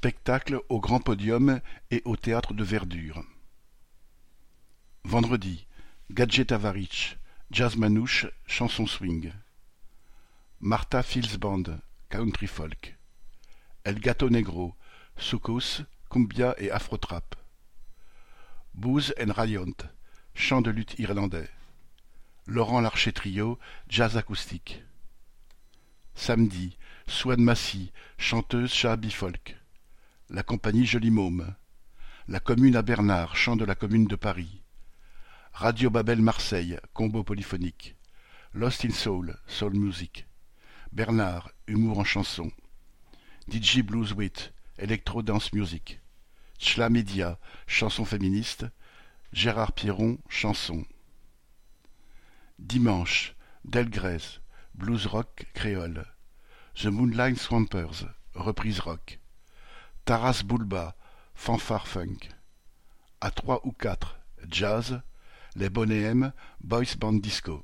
Spectacle au Grand Podium et au Théâtre de Verdure. Vendredi, Gadget Avarich, Jazz Manouche, chanson swing. Martha Fields Band, country folk. El Gato Negro, soukous, cumbia et afro-trap. Booz and Rayont, chant de lutte irlandais. Laurent Larcher Trio, jazz acoustique. Samedi, Swan Massy, chanteuse shabi folk. La compagnie Joli Môme. La commune à Bernard, chant de la commune de Paris. Radio Babel Marseille, combo polyphonique. Lost in Soul, Soul Music. Bernard, humour en chanson. DJ Blues Wit, Electro Dance Music. Chla Media, chanson féministe. Gérard Pierron, chanson. Dimanche, Delgrès, blues rock créole. The Moonlight Swampers, reprise rock. Taras Bulba, fanfare funk. À trois ou quatre, jazz, les Bonnet M, boys band disco.